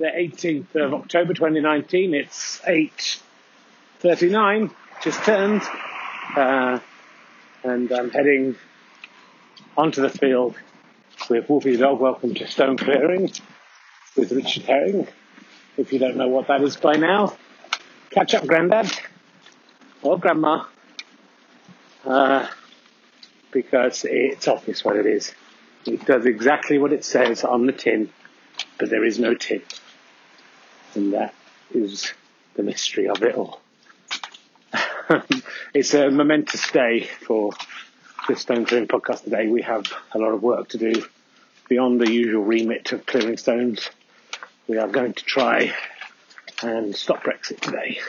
The 18th of October 2019. It's 8.39, just turned. Uh, and I'm heading onto the field with Wolfie dog. Welcome to Stone Clearing with Richard Herring. If you don't know what that is by now, catch up, Grandad or Grandma. Uh, because it's obvious what it is. It does exactly what it says on the tin, but there is no tin. And that is the mystery of it all. it's a momentous day for the Stone Clearing podcast today. We have a lot of work to do beyond the usual remit of clearing stones. We are going to try and stop Brexit today.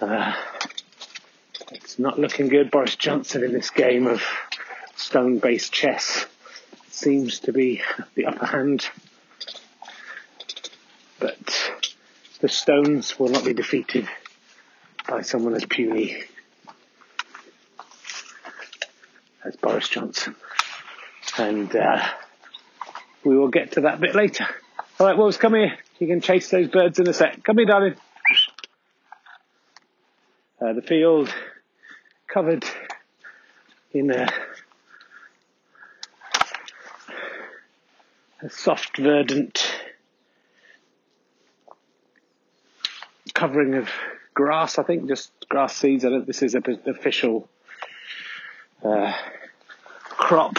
Uh, it's not looking good. Boris Johnson in this game of stone-based chess seems to be the upper hand. But the stones will not be defeated by someone as puny as Boris Johnson. And uh, we will get to that bit later. All right, Wolves, come here. You can chase those birds in a sec. Come here, darling. Uh, the field covered in a a soft verdant covering of grass, I think, just grass seeds. I don't, this is an official uh, crop.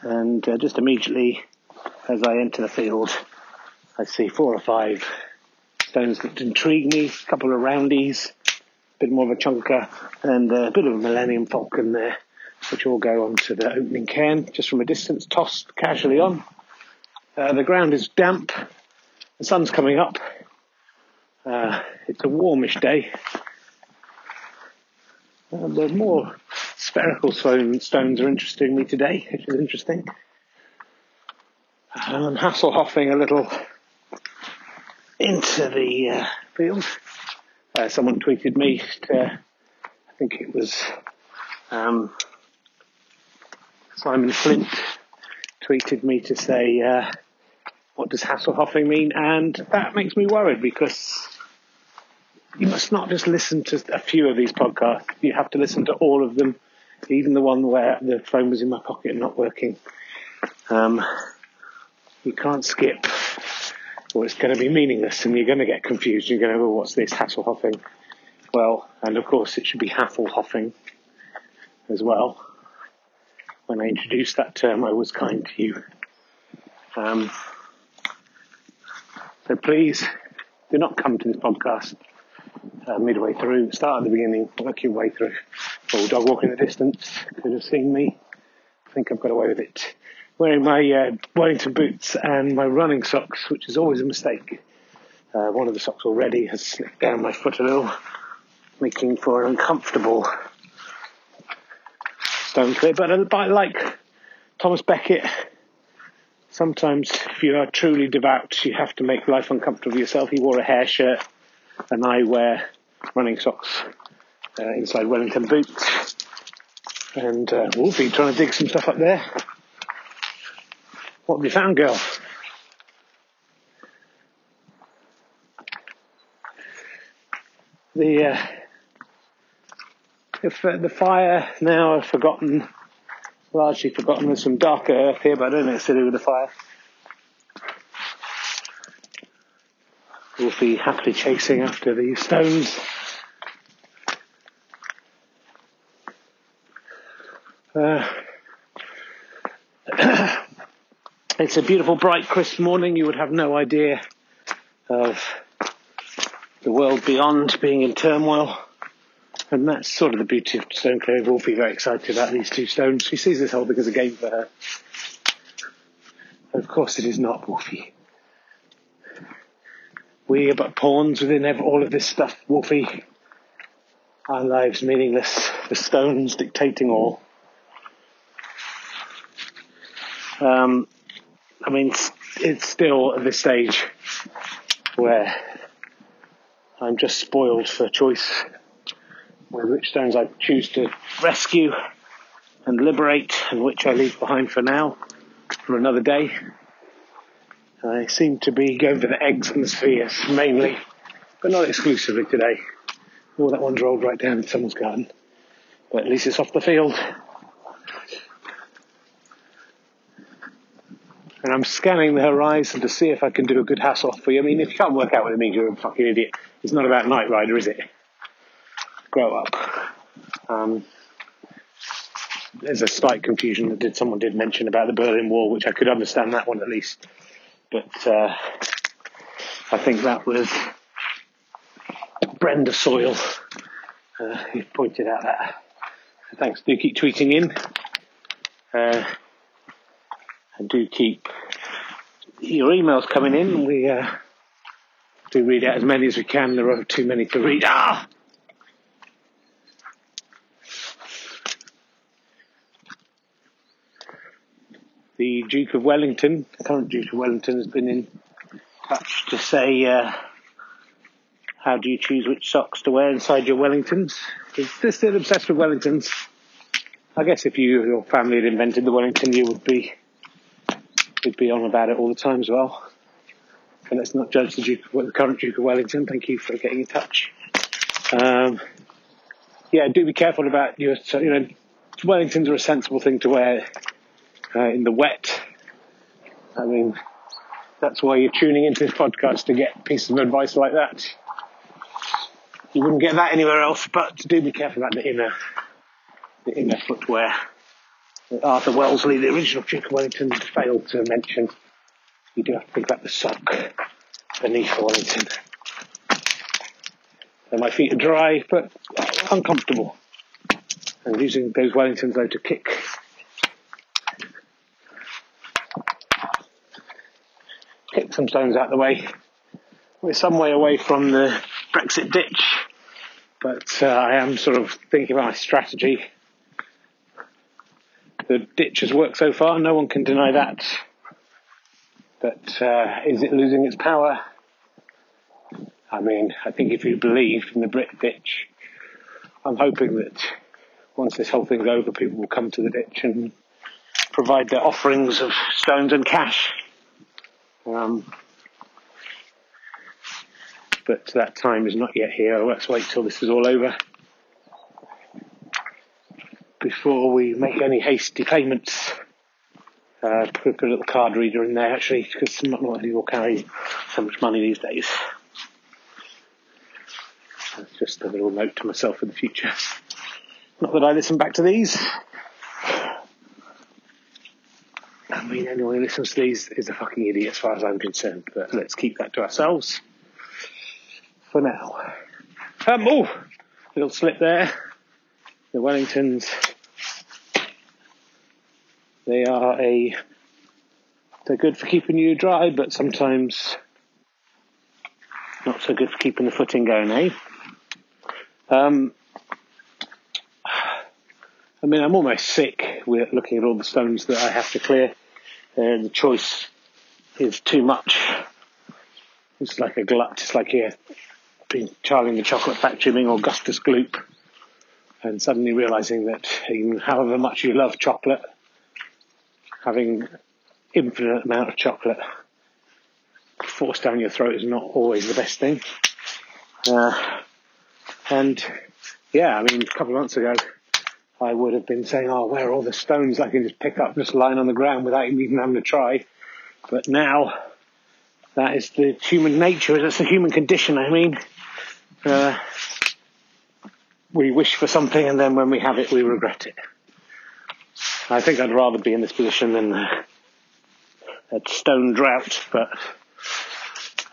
And uh, just immediately as I enter the field, I see four or five stones that intrigue me, a couple of roundies, a bit more of a chunker, and a bit of a Millennium Falcon there, which all go onto the opening cairn, just from a distance, tossed casually on. Uh, the ground is damp. The sun's coming up. Uh, it's a warmish day. Uh, more spherical stone, stones are interesting me today, which is interesting. I'm Hasselhoffing a little into the uh, field. Uh, someone tweeted me to, I think it was um, Simon Flint tweeted me to say, uh, what does Hasselhoffing mean? And that makes me worried because you must not just listen to a few of these podcasts. You have to listen to all of them, even the one where the phone was in my pocket and not working. Um, you can't skip, or it's going to be meaningless, and you're going to get confused. You're going to go, "What's this Hasselhoffing?" Well, and of course, it should be Hasselhoffing as well. When I introduced that term, I was kind to you. Um, so please do not come to this podcast uh, midway through. Start at the beginning, work your way through. Oh, dog walking the distance could have seen me. I think I've got away with it. Wearing my uh, Wellington boots and my running socks, which is always a mistake. Uh, one of the socks already has slipped down my foot a little, making for an uncomfortable stone clear. But, but like Thomas Becket, sometimes if you are truly devout, you have to make life uncomfortable for yourself. He wore a hair shirt, and I wear running socks uh, inside Wellington boots. And uh, Wolfie trying to dig some stuff up there. What have you found, girl? The uh, if uh, the fire now I've forgotten, largely forgotten. There's some darker earth here, but I don't know it's to do with the fire. Wolfie happily chasing after these stones. Uh, it's a beautiful, bright, crisp morning. You would have no idea of the world beyond being in turmoil. And that's sort of the beauty of stone clearing. Wolfie very excited about these two stones. She sees this thing as a game for her. Of course, it is not Wolfie. We are but pawns within all of this stuff, Wolfie. Our lives meaningless, the stones dictating all. Um, I mean, it's still at this stage where I'm just spoiled for choice with which stones I choose to rescue and liberate and which I leave behind for now, for another day. I seem to be going for the eggs and the spheres mainly, but not exclusively today. Oh, that one's rolled right down in someone's garden. But at least it's off the field. And I'm scanning the horizon to see if I can do a good hassle for you. I mean, if you can't work out what it means, you're a fucking idiot. It's not about Knight Rider, is it? Grow up. Um, there's a slight confusion that did someone did mention about the Berlin Wall, which I could understand that one at least. But uh, I think that was Brenda Soil uh, who pointed out that. Thanks. Do keep tweeting in. Uh, and do keep your emails coming in. We uh, do read out as many as we can. There are too many to read. Ah! The Duke of Wellington, the current Duke of Wellington, has been in touch to say, uh, how do you choose which socks to wear inside your Wellingtons? Is this still obsessed with Wellingtons? I guess if you your family had invented the Wellington, you would be be on about it all the time as well. And let's not judge the Duke, the current Duke of Wellington. Thank you for getting in touch. Um, yeah, do be careful about your. You know, Wellingtons are a sensible thing to wear uh, in the wet. I mean, that's why you're tuning into this podcast to get pieces of advice like that. You wouldn't get that anywhere else, but do be careful about the inner, the inner footwear. Arthur Wellesley, the original Duke of Wellington, failed to mention. You do have to think about the sock beneath Wellington. And my feet are dry, but uncomfortable. And using those Wellingtons though to kick kick some stones out of the way. We're some way away from the Brexit ditch, but uh, I am sort of thinking about my strategy. The ditch has worked so far, no one can deny that. But uh, is it losing its power? I mean, I think if you believe in the Brit ditch, I'm hoping that once this whole thing's over, people will come to the ditch and provide their offerings of stones and cash. Um, but that time is not yet here. Let's wait till this is all over before we make any hasty payments. Uh, put a little card reader in there actually, because not a people carry so much money these days. That's just a little note to myself for the future. Not that I listen back to these. I mean, anyone who listens to these is a fucking idiot as far as I'm concerned, but let's keep that to ourselves for now. Um, oh, little slip there. The Wellingtons, they are a, they're good for keeping you dry, but sometimes not so good for keeping the footing going, eh? Um, I mean, I'm almost sick with looking at all the stones that I have to clear. Uh, the choice is too much. It's like a glut. It's like you're been Charlie in the Chocolate Factory being Augustus Gloop and suddenly realizing that even however much you love chocolate, having infinite amount of chocolate forced down your throat is not always the best thing. Uh, and yeah, I mean, a couple of months ago, I would have been saying, "Oh, where are all the stones I can just pick up, just lying on the ground without even having to try?" But now, that is the human nature. That's the human condition. I mean, uh, we wish for something, and then when we have it, we regret it. I think I'd rather be in this position than uh, a stone drought, but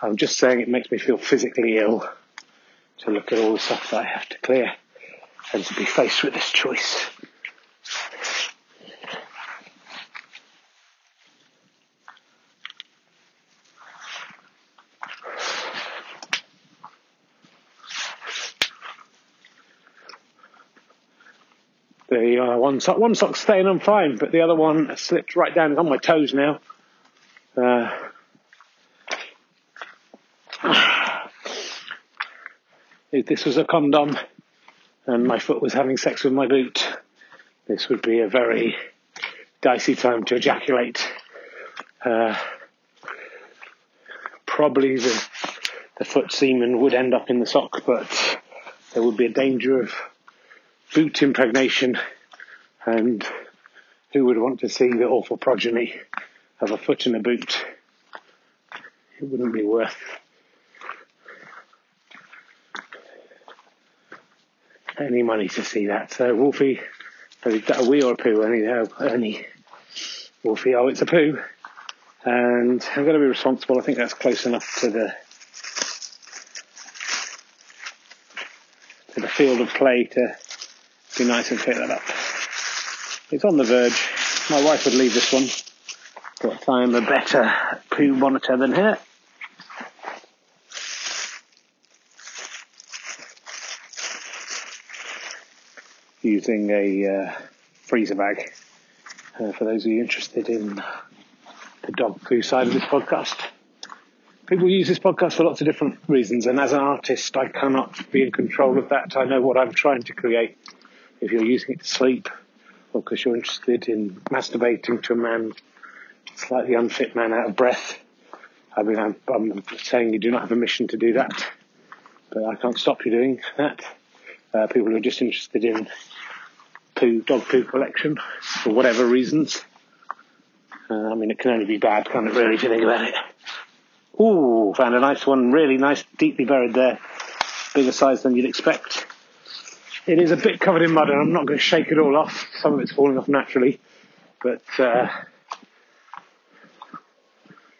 I'm just saying it makes me feel physically ill to look at all the stuff that I have to clear. and to be faced with this choice. The uh, one sock, one sock's staying on fine, but the other one slipped right down. It's on my toes now. Uh, if this was a condom and my foot was having sex with my boot, this would be a very dicey time to ejaculate. Uh, probably the, the foot semen would end up in the sock, but there would be a danger of boot impregnation and who would want to see the awful progeny of a foot in a boot? It wouldn't be worth any money to see that. So Wolfie, is that a wee or a poo? Any, no, any. Wolfie, oh, it's a poo. And I'm going to be responsible. I think that's close enough to the to the field of play to be nice and pick that up. It's on the verge. My wife would leave this one, but I'm a better poo monitor than her. Using a uh, freezer bag uh, for those of you interested in the dog poo side of this podcast. People use this podcast for lots of different reasons, and as an artist, I cannot be in control of that. I know what I'm trying to create. If you're using it to sleep, because you're interested in masturbating to a man, slightly unfit man out of breath, I mean, I'm, I'm saying you do not have a mission to do that, but I can't stop you doing that. Uh, people who are just interested in poo, dog poo collection for whatever reasons. Uh, I mean, it can only be bad, can't it, really, if you think about it? Ooh, found a nice one, really nice, deeply buried there. Bigger size than you'd expect. It is a bit covered in mud and I'm not going to shake it all off. Some of it's falling off naturally, but uh,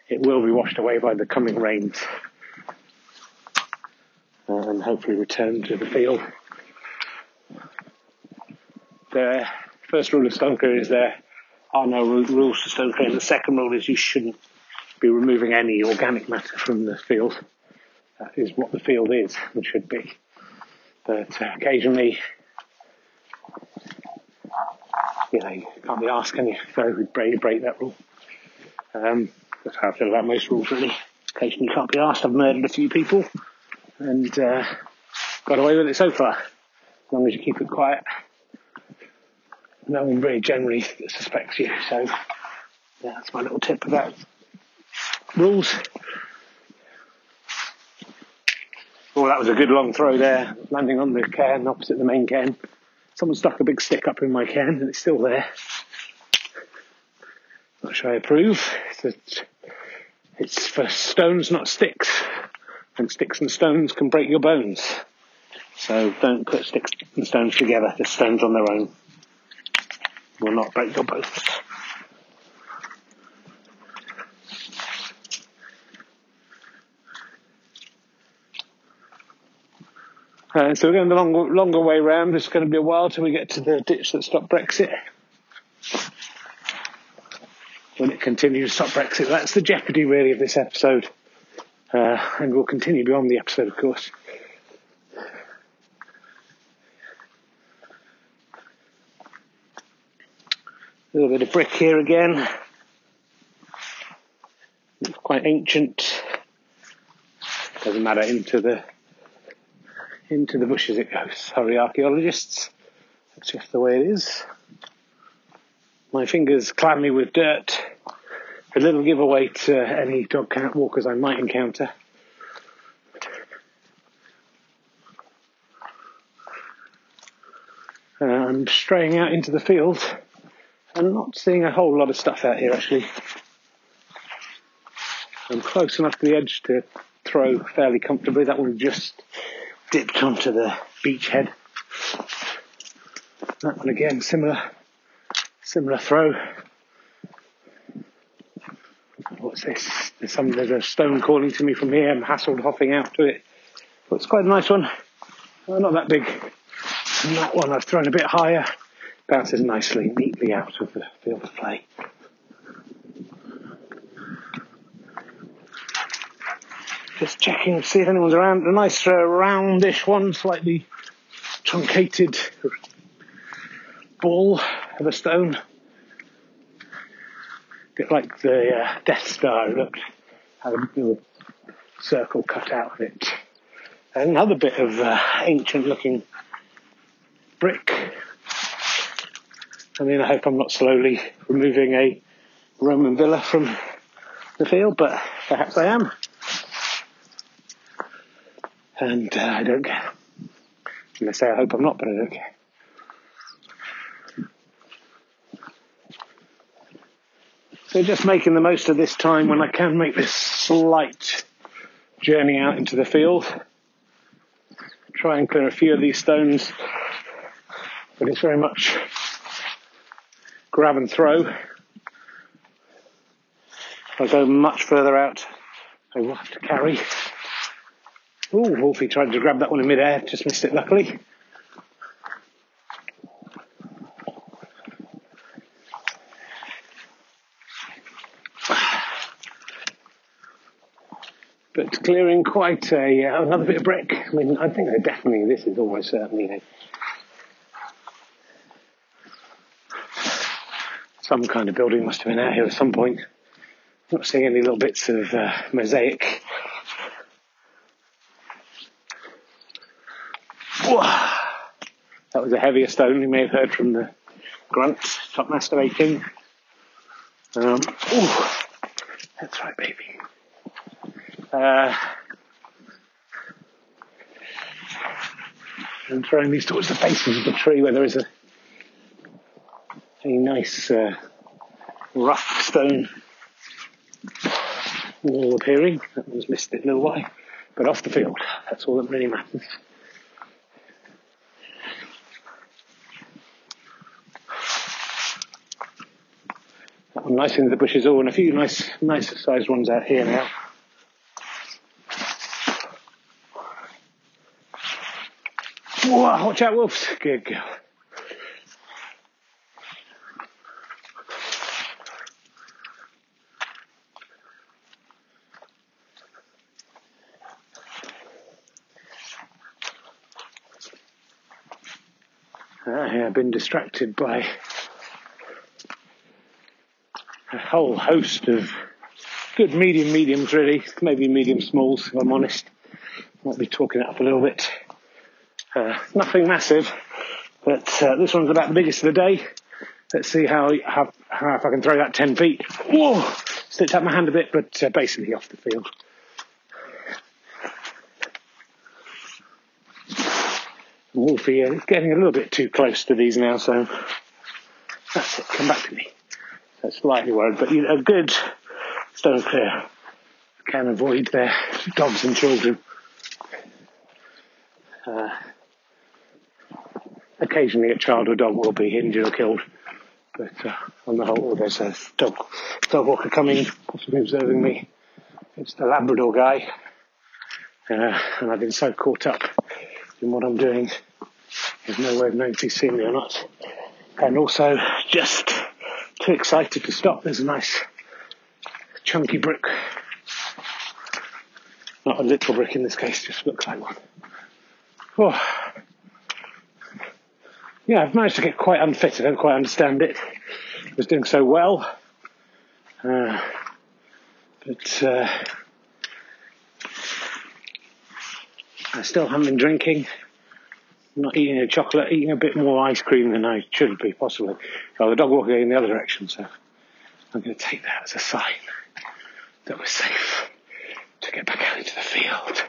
it will be washed away by the coming rains uh, and hopefully return to the field. The first rule of clearing is there are no rules to clearing. The second rule is you shouldn't be removing any organic matter from the field. That is what the field is and should be. But uh, occasionally, you know, you can't be asked, can you, who break, break that rule. Um, that's how I feel about most rules, really. Occasionally, you can't be asked. I've murdered a few people and uh, got away with it so far. As long as you keep it quiet, no one really generally suspects you. So, yeah, that's my little tip about rules. Oh, that was a good long throw there, landing on the cairn opposite the main cairn. Someone stuck a big stick up in my cairn and it's still there. Not sure I approve. It's, a, it's for stones, not sticks. And sticks and stones can break your bones. So don't put sticks and stones together. The stones on their own will not break your bones. Uh, so we're going the longer, longer way round. It's going to be a while till we get to the ditch that stopped Brexit. When it continues to stop Brexit, that's the jeopardy really of this episode. Uh, and will continue beyond the episode, of course. A little bit of brick here again. It's quite ancient. Doesn't matter into the into the bushes it goes. Sorry, archaeologists. That's just the way it is. My fingers clammy with dirt. A little giveaway to any dog cat walkers I might encounter. Uh, I'm straying out into the field and not seeing a whole lot of stuff out here actually. I'm close enough to the edge to throw fairly comfortably. That one just dipped onto the beachhead. That one again, similar, similar throw. What's this? There's some, there's a stone calling to me from here. I'm Hasselhoffing out to it. But it's quite a nice one. Oh, not that big. And that one I've thrown a bit higher, bounces nicely, neatly out of the field of play. Just checking to see if anyone's around. A nice uh, roundish one, slightly truncated ball of a stone. A bit like the uh, Death Star looked. Had a little circle cut out of it. Another bit of uh, ancient looking brick. I mean, I hope I'm not slowly removing a Roman villa from the field, but perhaps I am. And uh, I don't care. I'm going to say I hope I'm not, but I don't care. So just making the most of this time when I can make this slight journey out into the field. Try and clear a few of these stones, but it's very much grab and throw. If I go much further out, I will have to carry. Ooh, Wolfie tried to grab that one in midair, just missed it luckily. but clearing quite a uh, another bit of brick. I mean, I think definitely this is almost certainly a, some kind of building must have been out here at some point. not seeing any little bits of uh, mosaic. That was a heavier stone you may have heard from the grunt, top masturbating. Um, that's right, baby. Uh, and throwing these towards the bases of the tree where there is a, a nice uh, rough stone wall appearing. That one's missed it a little way, but off the field. That's all that really matters. One nice in the bushes, all, and a few nice, nicer sized ones out here now. Whoa, watch out, wolves. Good girl. Ah, I have been distracted by a whole host of good medium mediums, really, maybe medium smalls, if I'm honest. Might be talking it up a little bit. Uh, nothing massive, but uh, this one's about the biggest of the day. Let's see how, how, how if I can throw that 10 feet. Whoa! Slipped out my hand a bit, but uh, basically off the field. Wolfie is getting a little bit too close to these now, so that's it. Come back to me. So slightly worried, but you know, good stone clear can avoid their dogs and children. Uh, occasionally a child or dog will be injured or killed. But uh, on the whole, there's a dog, dog walker coming, possibly observing me. It's the Labrador guy. Uh, and I've been so caught up in what I'm doing. There's no way of knowing if he's seen me or not. And also just too excited to stop. There's a nice chunky brick. Not a little brick in this case, just looks like one. Oh yeah, I've managed to get quite unfit. I don't quite understand it. I was doing so well. Uh, but uh, I still haven't been drinking. Not eating a chocolate, eating a bit more ice cream than I should be, possibly. Oh, the dog walking in the other direction, so I'm going to take that as a sign that we're safe to get back out into the field.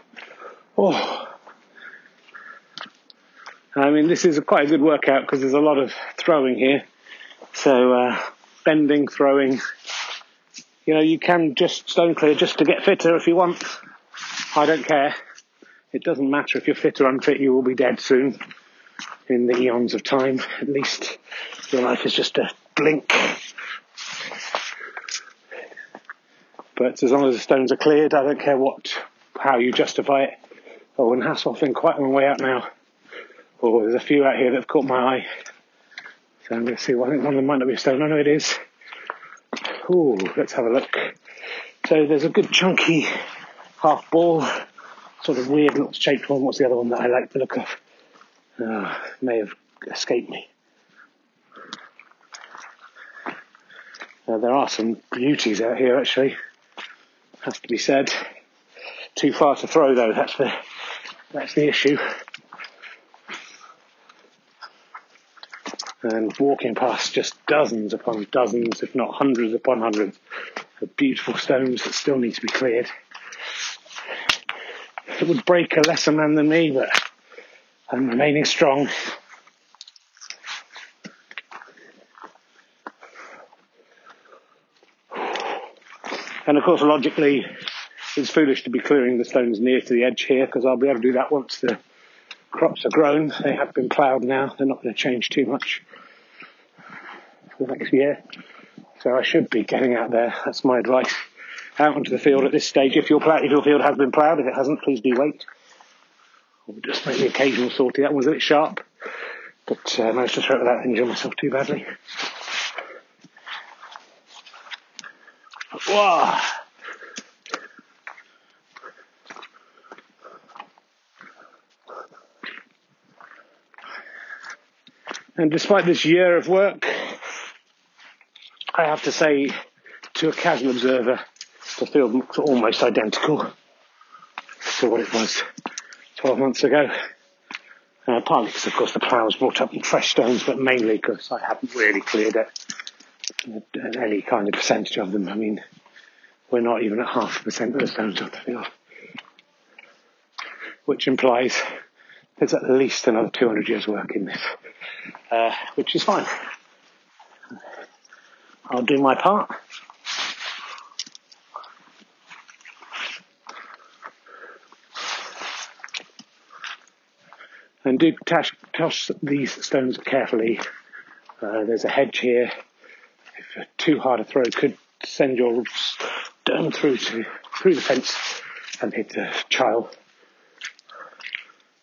Oh. I mean, this is a quite a good workout because there's a lot of throwing here. So, uh, bending, throwing. You know, you can just stone clear just to get fitter if you want. I don't care. It doesn't matter if you're fit or unfit, you will be dead soon. In the eons of time, at least. Your life is just a blink. But as long as the stones are cleared, I don't care what, how you justify it. Oh, and Hasselhoffing quite a long way out now. Oh, there's a few out here that have caught my eye. So I'm going to see. Well, I think one of them might not be a stone. I know it is. Ooh, let's have a look. So there's a good chunky half ball, sort of weird little shaped one. What's the other one that I like the look of? Uh, may have escaped me. There are some beauties out here actually, has to be said. Too far to throw though, that's the, that's the issue. And walking past just dozens upon dozens, if not hundreds upon hundreds, of beautiful stones that still need to be cleared. It would break a lesser man than me, but I'm remaining strong. And of course, logically, it's foolish to be clearing the stones near to the edge here because I'll be able to do that once the crops are grown. They have been ploughed now. They're not going to change too much for the next year. So I should be getting out there. That's my advice. Out onto the field at this stage. If your, if your field has been ploughed, if it hasn't, please do wait. Or just make the occasional sortie. That one's a bit sharp. But uh, managed to throw it without injuring myself too badly. And despite this year of work, I have to say to a casual observer, the field looks almost identical to what it was 12 months ago. Uh, partly because, of course, the ploughs brought up in fresh stones, but mainly because I haven't really cleared it, uh, any kind of percentage of them. I mean, we're not even at half a percent of the stones on the field, which implies there's at least another 200 years' work in this, uh, which is fine. I'll do my part. And do toss, toss these stones carefully. Uh, there's a hedge here. If too hard a throw could send your stone through to through the fence and hit a child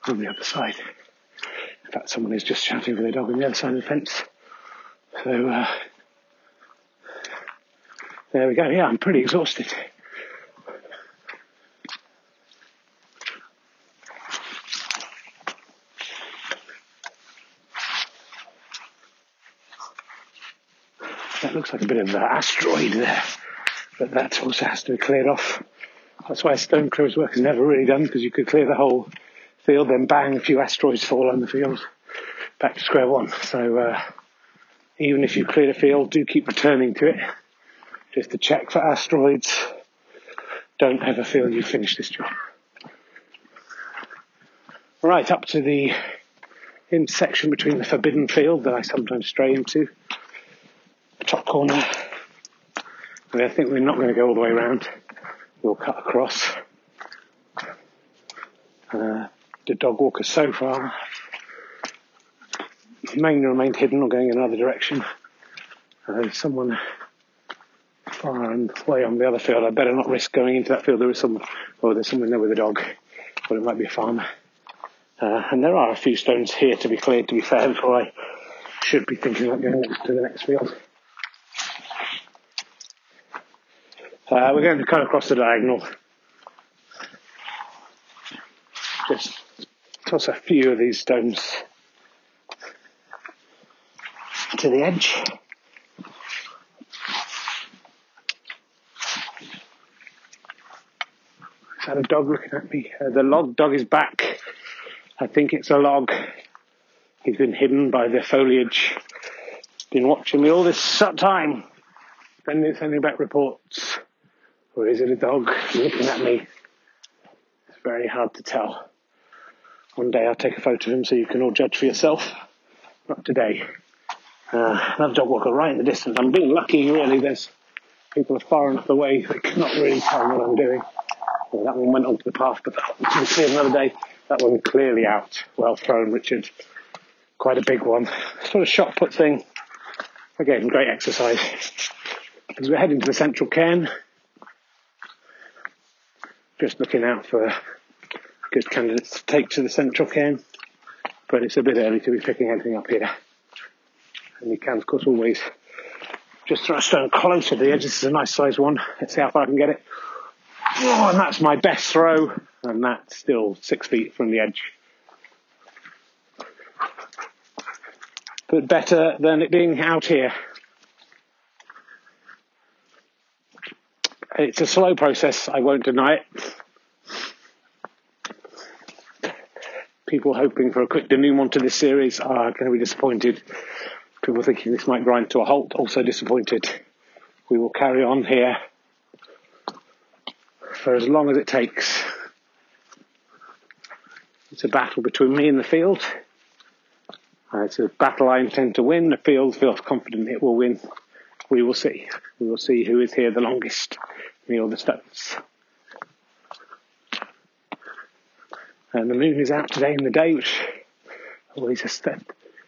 on the other side. In fact, someone is just shouting for their dog on the other side of the fence. So uh, there we go. Yeah, I'm pretty exhausted. That looks like a bit of an asteroid there, but that also has to be cleared off. That's why stone clearers work is never really done because you could clear the whole field, then bang, a few asteroids fall on the field, back to square one. So uh, even if you clear the field, do keep returning to it just to check for asteroids. Don't ever feel you've finished this job. Right, up to the intersection between the forbidden field that I sometimes stray into, top corner. I think we're not going to go all the way around. We'll cut across. Uh, the dog walker so far mainly remained hidden or going in another direction. Uh, someone far and way on the other field. I better not risk going into that field. There is some, oh, there's someone there with a dog, but it might be a farmer. Uh, and there are a few stones here to be cleared, to be fair, before I should be thinking about going to the next field. Uh, we're going to cut across the diagonal. Just toss a few of these stones to the edge. Is that a dog looking at me? Uh, the log dog is back. I think it's a log. He's been hidden by the foliage. Been watching me all this time. Then sending back reports. Or is it a dog looking at me? It's very hard to tell. One day I'll take a photo of him so you can all judge for yourself. Not today. Uh, another dog walker right in the distance. I'm being lucky, really. There's people are far enough away they cannot really tell what I'm doing. Well, that one went onto the path, but that will see another day. That one clearly out. Well thrown, Richard. Quite a big one. Sort of shot put thing. Again, great exercise. As we're heading to the central cairn, just looking out for good candidates to take to the central cairn. but it's a bit early to be picking anything up here. And you can, of course, always just throw a stone closer to the edge. This is a nice size one. Let's see how far I can get it. Oh, and that's my best throw, and that's still six feet from the edge. But better than it being out here. It's a slow process, I won't deny it. People hoping for a quick denouement to this series are going to be disappointed. People thinking this might grind to a halt, also disappointed. We will carry on here for as long as it takes. It's a battle between me and the field. Uh, it's a battle I intend to win. The field feels confident it will win. We will see. We will see who is here the longest me or the stones. And the moon is out today in the day, which always a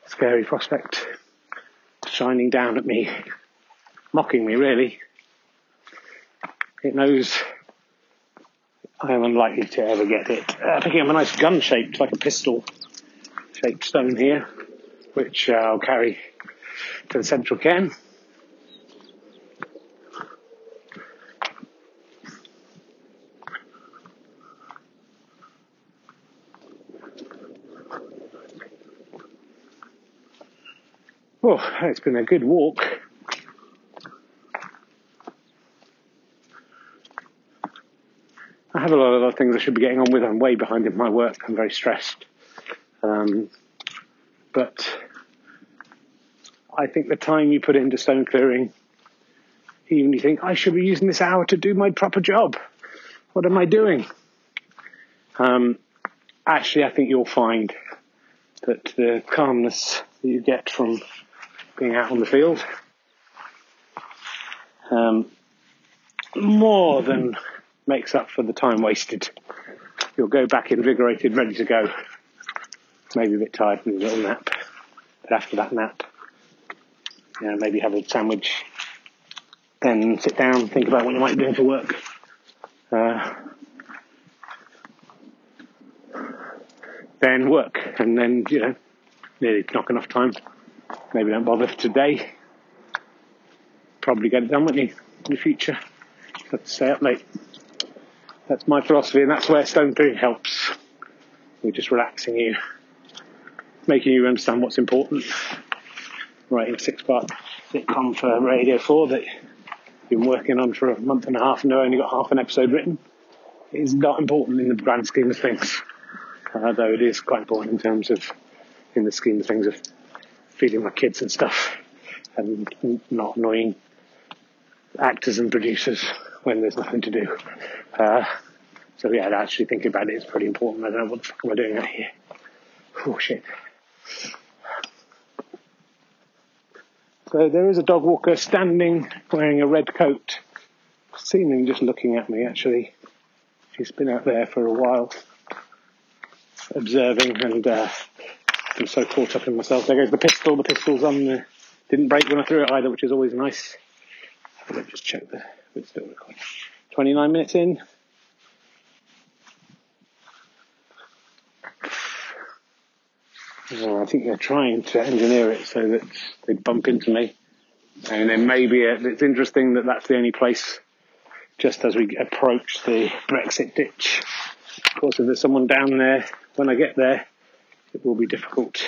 scary prospect, shining down at me, mocking me really. It knows I am unlikely to ever get it. Uh, picking up a nice gun shaped, like a pistol shaped stone here, which uh, I'll carry to the central cairn. Oh, it's been a good walk. I have a lot of other things I should be getting on with. I'm way behind in my work. I'm very stressed. Um, but I think the time you put into stone clearing, even you think, I should be using this hour to do my proper job. What am I doing? Um, actually, I think you'll find that the calmness that you get from being out on the field. Um, more than makes up for the time wasted. You'll go back invigorated, ready to go. Maybe a bit tired from a little nap. But after that nap, you know, maybe have a sandwich, then sit down, think about what you might be doing for work. Uh, then work, and then, you know, nearly not enough time maybe don't bother today. Probably get it done, with you, in the future? To stay up late. That's my philosophy, and that's where stone clearing helps. We're just relaxing you, making you understand what's important. Writing a six-part sitcom for Radio 4 that you've been working on for a month and a half and I've only got half an episode written is not important in the grand scheme of things. Uh, though it is quite important in terms of, in the scheme of things of feeding my kids and stuff and not annoying actors and producers when there's nothing to do. Uh, so yeah, actually thinking about it is pretty important. I don't know what the fuck am I doing out here. Oh shit. So there is a dog walker standing wearing a red coat, seemingly just looking at me actually. She's been out there for a while, observing and uh, I'm so caught up in myself. There goes the pistol. The pistol's on. The, didn't break when I threw it either, which is always nice. Let me just check the. It's still recording. 29 minutes in. I think they're trying to engineer it so that they bump into me. And then maybe it's interesting that that's the only place just as we approach the Brexit ditch. Of course, if there's someone down there when I get there, it will be difficult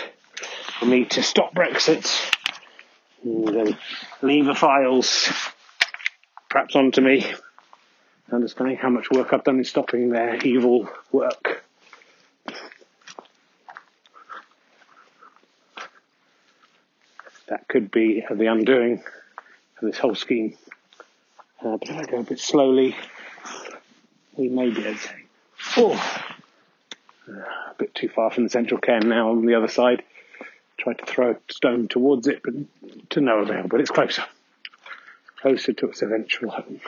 for me to stop Brexit and then leave the files perhaps onto me, understanding how much work I've done in stopping their evil work. That could be the undoing of this whole scheme. Uh, but if I go a bit slowly, we may be to. Oh, a bit too far from the central cairn now on the other side. Tried to throw a stone towards it, but to no avail. But it's closer, closer to its eventual home.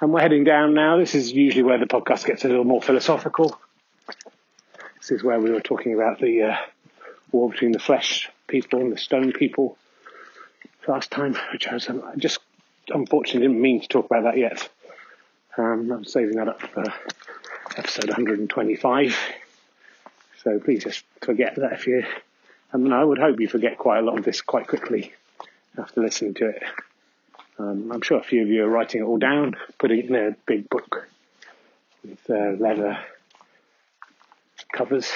And we're heading down now. This is usually where the podcast gets a little more philosophical. This is where we were talking about the uh, war between the flesh people and the stone people last time, which I was um, I just unfortunately didn't mean to talk about that yet. Um, I'm saving that up for episode 125. So please just forget that if you, mean, I would hope you forget quite a lot of this quite quickly after listening to it. Um, I'm sure a few of you are writing it all down, putting it in a big book with uh, leather covers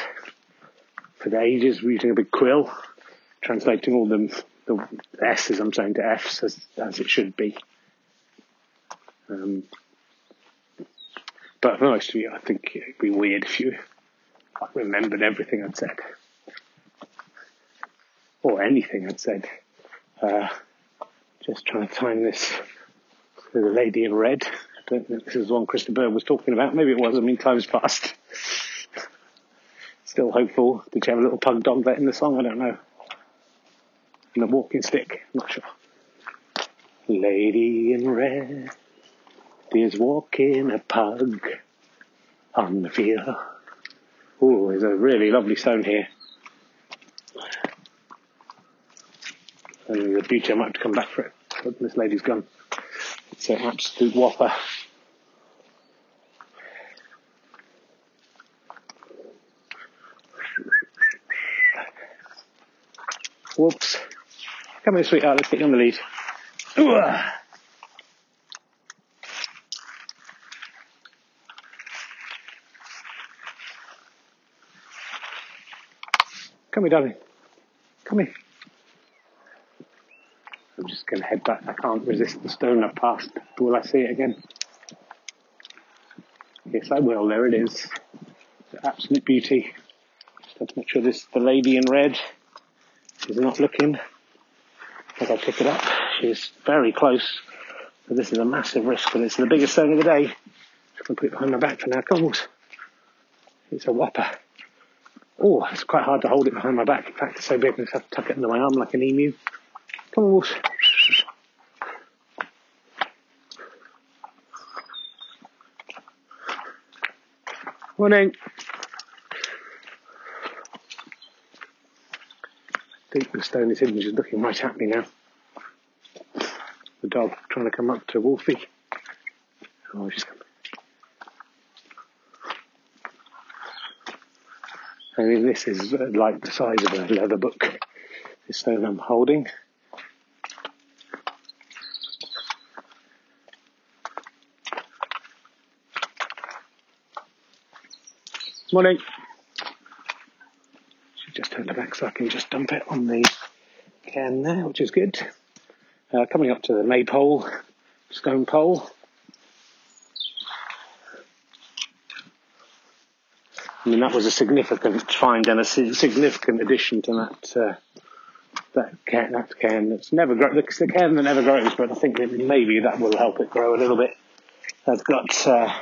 for the ages, using a big quill, translating all them the S's I'm saying to F's as, as it should be. Um, but of you, I think it'd be weird if you remembered everything I'd said. Or anything I'd said. Uh, just trying to time this to the lady in red. I don't think this is the one Krista Bird was talking about. Maybe it was. I mean, time's passed. Still hopeful. Did you have a little pug dog there in the song? I don't know. And a walking stick. I'm not sure. Lady in red is walking a pug on the field. Oh, there's a really lovely stone here. And the future, I might have to come back for it. But this lady's gone. It's an absolute whopper. Whoops. Come here, sweetheart. Let's get you on the lead. Ooh. Come here, darling. Come here. I'm just going to head back. I can't resist the stone I've passed. Will I see it again? Yes, I will. There it is. The absolute beauty. Just have to make sure this the lady in red is not looking as I pick it up. She's very close. This is a massive risk, but it's the biggest stone of the day. Just going to put it behind my back for now. On. It's a whopper. Oh, it's quite hard to hold it behind my back. In fact, it's so big I just have to tuck it under my arm like an emu. Come on, Wolf. Morning. I think the stone is hidden. She's looking right at me now. The dog trying to come up to Wolfie. Oh, she's coming. I mean, this is uh, like the size of a leather book. This stone I'm holding. Morning. She just turned her back so I can just dump it on the can there, which is good. Uh, coming up to the maypole, stone pole. I mean, that was a significant find and a significant addition to that uh, that can. That can that's never grow. The can that never grows, but I think that maybe that will help it grow a little bit. I've got uh,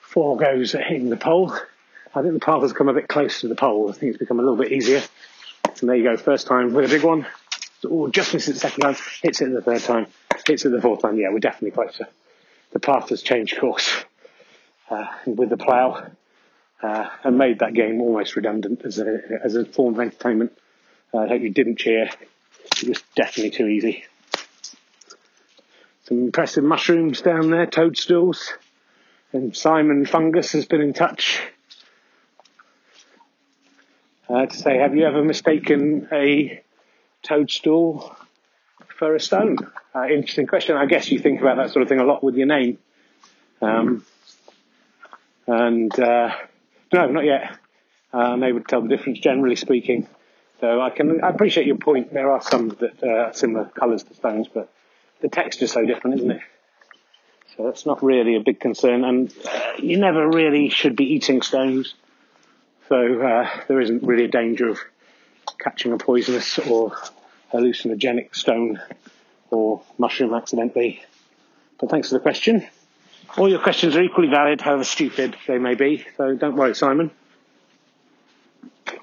four goes at hitting the pole. I think the path has come a bit closer to the pole. I think it's become a little bit easier. And there you go, first time with a big one. Oh, just misses the second time, hits it the third time, hits it the fourth time. Yeah, we're definitely closer. The path has changed course uh, with the plough uh, and made that game almost redundant as a, as a form of entertainment. Uh, I hope you didn't cheer. It was definitely too easy. Some impressive mushrooms down there, toadstools. And Simon Fungus has been in touch uh, to say, have you ever mistaken a toadstool for a stone? Uh, interesting question. I guess you think about that sort of thing a lot with your name. Um, and uh, no, not yet. Uh, they would tell the difference, generally speaking. So I can I appreciate your point. There are some that uh, are similar colours to stones, but the texture is so different, isn't it? So that's not really a big concern. And uh, you never really should be eating stones. So uh, there isn't really a danger of catching a poisonous or hallucinogenic stone or mushroom accidentally. But thanks for the question. All your questions are equally valid, however stupid they may be. So don't worry, Simon.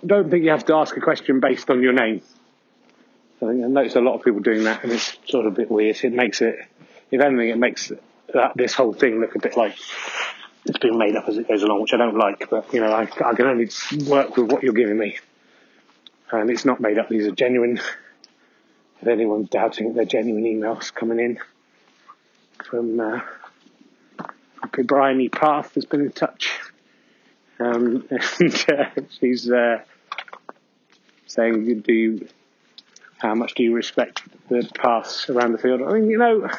Don't think you have to ask a question based on your name. I think I notice a lot of people doing that, and it's sort of a bit weird. It makes it, if anything, it makes that, this whole thing look a bit like it's being made up as it goes along, which I don't like. But you know, I, I can only work with what you're giving me, and it's not made up. These are genuine. If anyone's doubting, they're genuine emails coming in from uh, Brian E. Path has been in touch, Um, and uh, she's uh, saying, "Do you? How much do you respect the paths around the field?" I mean, you know,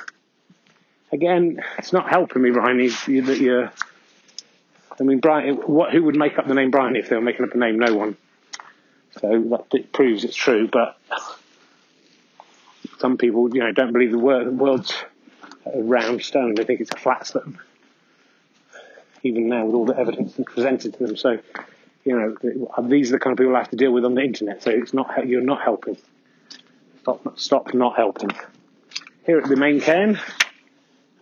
again, it's not helping me, Brian. That you're. I mean, Brian. What? Who would make up the name Brian if they were making up a name? No one. So that proves it's true. But some people, you know, don't believe the world's a round stone. They think it's a flat stone. Even now, with all the evidence presented to them, so you know, these are the kind of people I have to deal with on the internet. So it's not you're not helping. Stop, stop not helping. Here at the main cairn,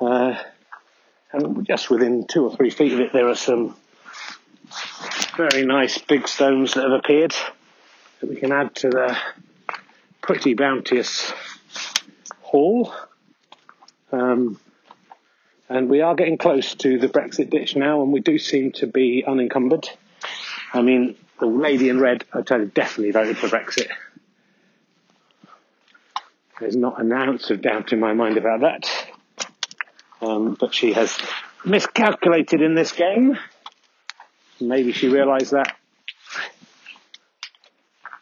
uh, and just within two or three feet of it, there are some very nice big stones that have appeared that we can add to the pretty bounteous haul. Um, and we are getting close to the Brexit ditch now, and we do seem to be unencumbered. I mean, the lady in red, I tell you, definitely voted for Brexit. There's not an ounce of doubt in my mind about that. Um, but she has miscalculated in this game. Maybe she realised that.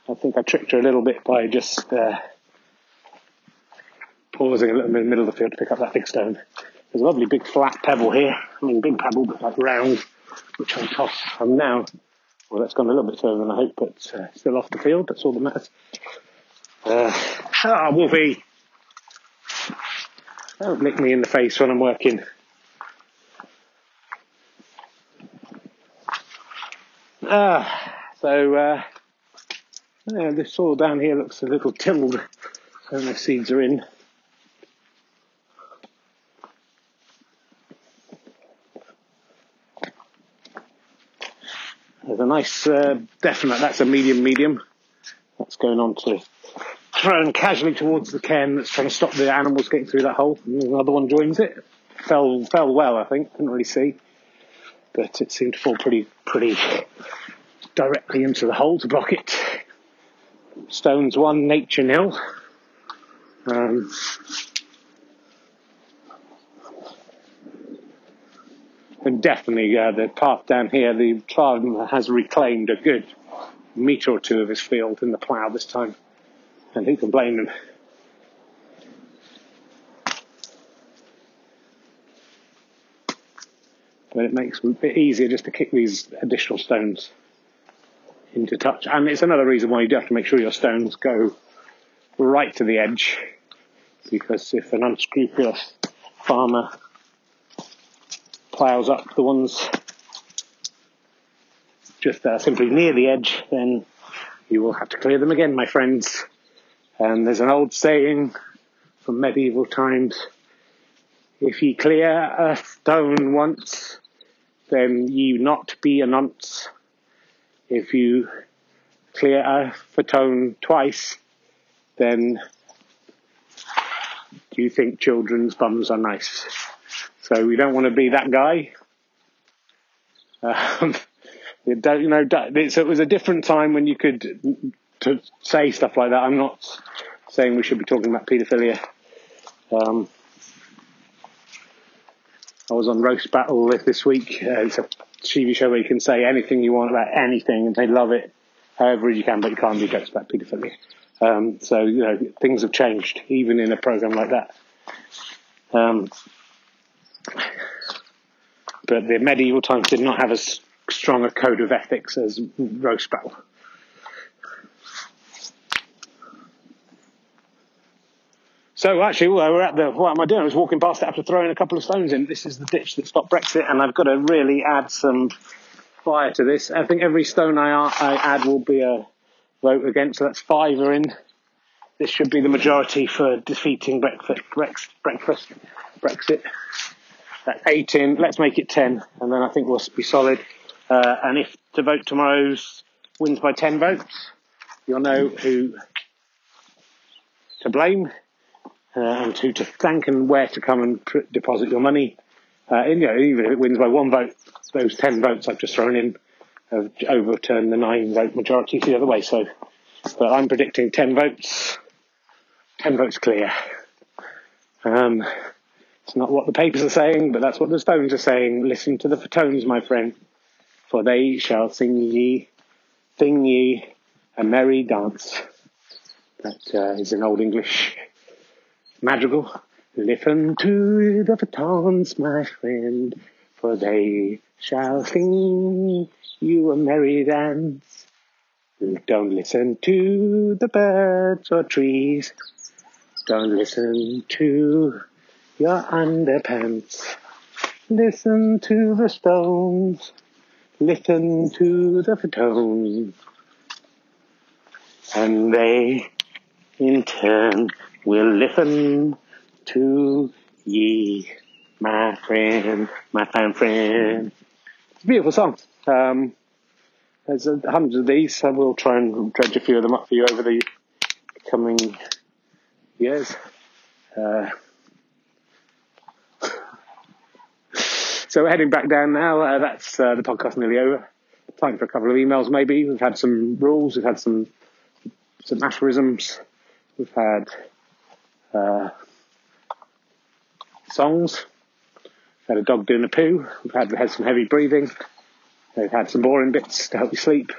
I think I tricked her a little bit by just uh, pausing a little bit in the middle of the field to pick up that big stone. There's a lovely big flat pebble here. I mean, big pebble, but like round, which I toss. I'm now, well, that's gone a little bit further than I hoped, but uh, still off the field. That's all that matters. Uh, ah, Wolfie! Don't lick me in the face when I'm working. Ah, so, uh, yeah, this soil down here looks a little tilled. Know if seeds are in. Nice, uh, definite, that's a medium medium. That's going on to thrown casually towards the cairn that's trying to stop the animals getting through that hole. Another one joins it. Fell, fell well, I think. Couldn't really see. But it seemed to fall pretty, pretty directly into the hole to block it. Stones one, nature nil. Um, and definitely uh, the path down here, the farmer has reclaimed a good metre or two of his field in the plough this time. And who can blame him? But it makes it a bit easier just to kick these additional stones into touch. And it's another reason why you do have to make sure your stones go right to the edge. Because if an unscrupulous farmer ploughs up the ones just simply near the edge, then you will have to clear them again, my friends. And there's an old saying from medieval times if ye clear a stone once, then ye not be a nonce. If you clear a fatone twice, then do you think children's bums are nice? So we don't want to be that guy. Um, you know, it was a different time when you could to say stuff like that. I'm not saying we should be talking about paedophilia. Um, I was on Roast Battle this week. Uh, it's a TV show where you can say anything you want about anything and they love it however you can, but you can't do jokes about paedophilia. Um, so, you know, things have changed even in a program like that. Um, but the medieval times did not have as strong a code of ethics as roast battle. So actually, well, we're at the. What am I doing? I was walking past it after throwing a couple of stones in. This is the ditch that stopped Brexit, and I've got to really add some fire to this. I think every stone I, I add will be a vote against. So that's five are in. This should be the majority for defeating breakfast, breakfast, Brexit. That's eight in. Let's make it ten, and then I think we'll be solid. Uh, and if the vote tomorrow's wins by ten votes, you'll know who to blame uh, and who to thank and where to come and pr- deposit your money. Uh, and, you know, even if it wins by one vote, those ten votes I've just thrown in have overturned the nine vote majority the other way. So, but I'm predicting ten votes, ten votes clear. Um, it's not what the papers are saying, but that's what the stones are saying. Listen to the tones, my friend. for they shall sing ye, sing ye a merry dance. That uh, is an old English madrigal. Listen to the batons, my friend, for they shall sing you a merry dance. Don't listen to the birds or trees. Don't listen to your underpants. Listen to the stones. Listen to the tones. And they, in turn, will listen to ye, my friend, my fine friend. It's a beautiful song. Um, there's hundreds of these, so we'll try and dredge a few of them up for you over the coming years. Uh, so we're heading back down now. Uh, that's uh, the podcast nearly over. Time for a couple of emails, maybe. We've had some rules. We've had some some aphorisms. We've had uh, songs. We've had a dog doing a poo. We've had, we had some heavy breathing. We've had some boring bits to help you sleep.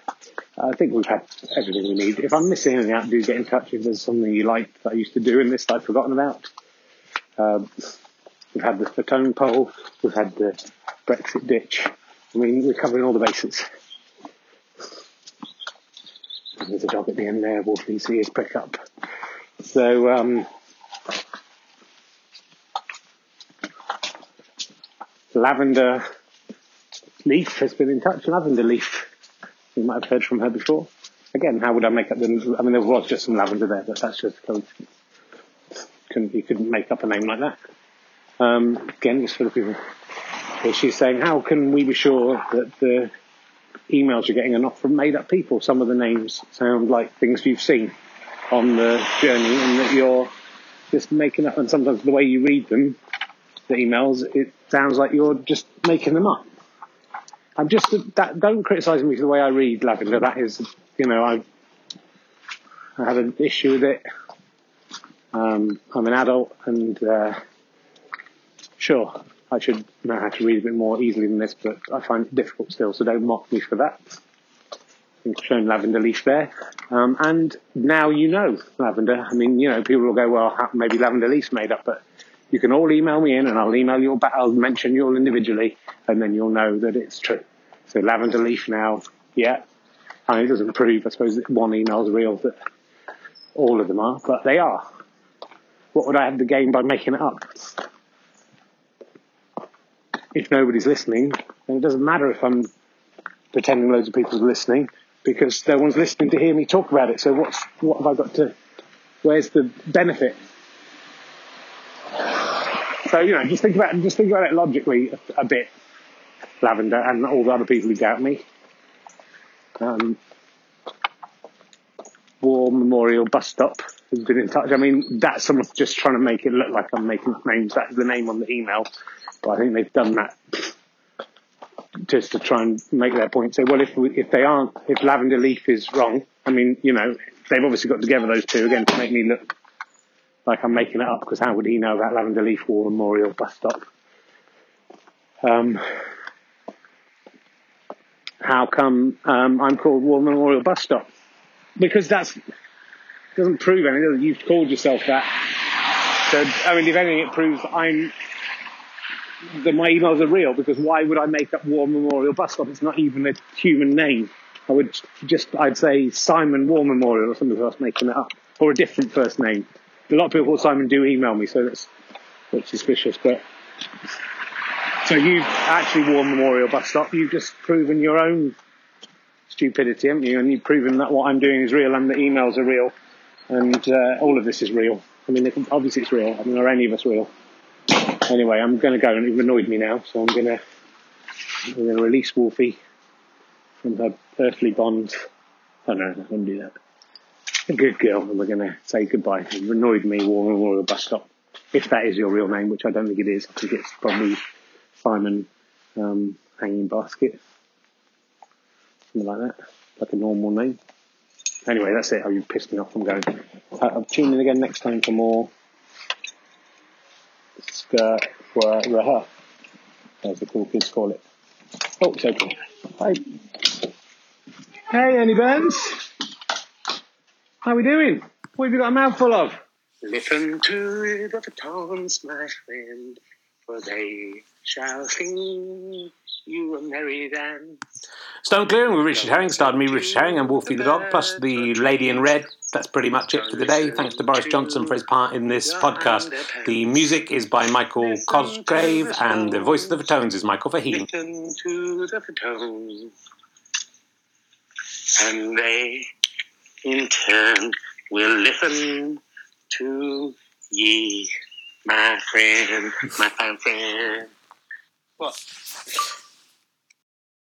I think we've had everything we need. If I'm missing anything out, do get in touch if there's something you like that I used to do in this that I've forgotten about. Um, we've had the Fatone poll. We've had the Brexit ditch. I mean, we're covering all the bases. And there's a dog at the end there, see his prick up. So, um, Lavender Leaf has been in touch. Lavender Leaf, you might have heard from her before. Again, how would I make up the? I mean, there was just some lavender there, but that's just coincidence. Couldn't you couldn't make up a name like that? Um, again, just for the people. She's saying, how can we be sure that the emails you're getting are not from made up people? Some of the names sound like things you've seen on the journey, and that you're just making up. And sometimes the way you read them, the emails, it sounds like you're just making them up. I'm just that. Don't criticise me for the way I read Lavender. That is, you know, I I had an issue with it. Um, I'm an adult, and uh, sure, I should know how to read a bit more easily than this, but I find it difficult still. So don't mock me for that. I've shown Lavender Leaf there, um, and now you know Lavender. I mean, you know, people will go, well, maybe Lavender Leaf's made up, but you can all email me in and I'll email you back. I'll mention you all individually and then you'll know that it's true. So lavender leaf now, yeah. I mean, it doesn't prove, I suppose, that one email is real, that all of them are, but they are. What would I have to gain by making it up? If nobody's listening, then it doesn't matter if I'm pretending loads of people are listening because no one's listening to hear me talk about it. So what's, what have I got to, where's the benefit? So you know, just think about just think about it logically a, a bit, Lavender, and all the other people who doubt me. Um, War Memorial Bus Stop been in touch. I mean, that's someone just trying to make it look like I'm making names. That's the name on the email, but I think they've done that just to try and make their point. Say, well, if we, if they aren't, if Lavender Leaf is wrong, I mean, you know, they've obviously got together those two again to make me look like I'm making it up because how would he know about Lavender Leaf War Memorial bus stop? Um, how come um, I'm called War Memorial Bus Stop? Because that's doesn't prove anything. You've called yourself that. So I mean, if anything, it proves I'm that my emails are real. Because why would I make up War Memorial Bus Stop? It's not even a human name. I would just I'd say Simon War Memorial or something else making it up, or a different first name a lot of people called Simon do email me, so that's that's suspicious. But so you've actually War Memorial bus stop. You've just proven your own stupidity, haven't you? And you've proven that what I'm doing is real and the emails are real, and uh, all of this is real. I mean, obviously it's real. I mean, are any of us real? Anyway, I'm going to go, and you've annoyed me now, so I'm going to going to release Wolfie from her earthly bonds. Oh no, I won't do that a good girl, and we're going to say goodbye. You've annoyed me, War Memorial Bus Stop. If that is your real name, which I don't think it is, I think it's probably Simon um, Hanging Basket. Something like that. Like a normal name. Anyway, that's it. Oh, you pissed me off. I'm going. Uh, I'll tune in again next time for more skirt Raha, as the cool kids call it. Oh, it's open. Hi. Hey, Annie Burns. How we doing? What have you got a mouthful of? Listen to the tones, my friend, for they shall sing you a merry dance. Stone Clearing with Richard Herring starred me, Richard Herring, and Wolfie the dog, plus the Lady in Red. That's pretty much it for the day. Thanks to Boris Johnson for his part in this podcast. The music is by Michael Cosgrave, and the voice of the tones is Michael Faheen. Listen to the tones, and they, in turn, will listen to ye, my friend, my fine friend. What?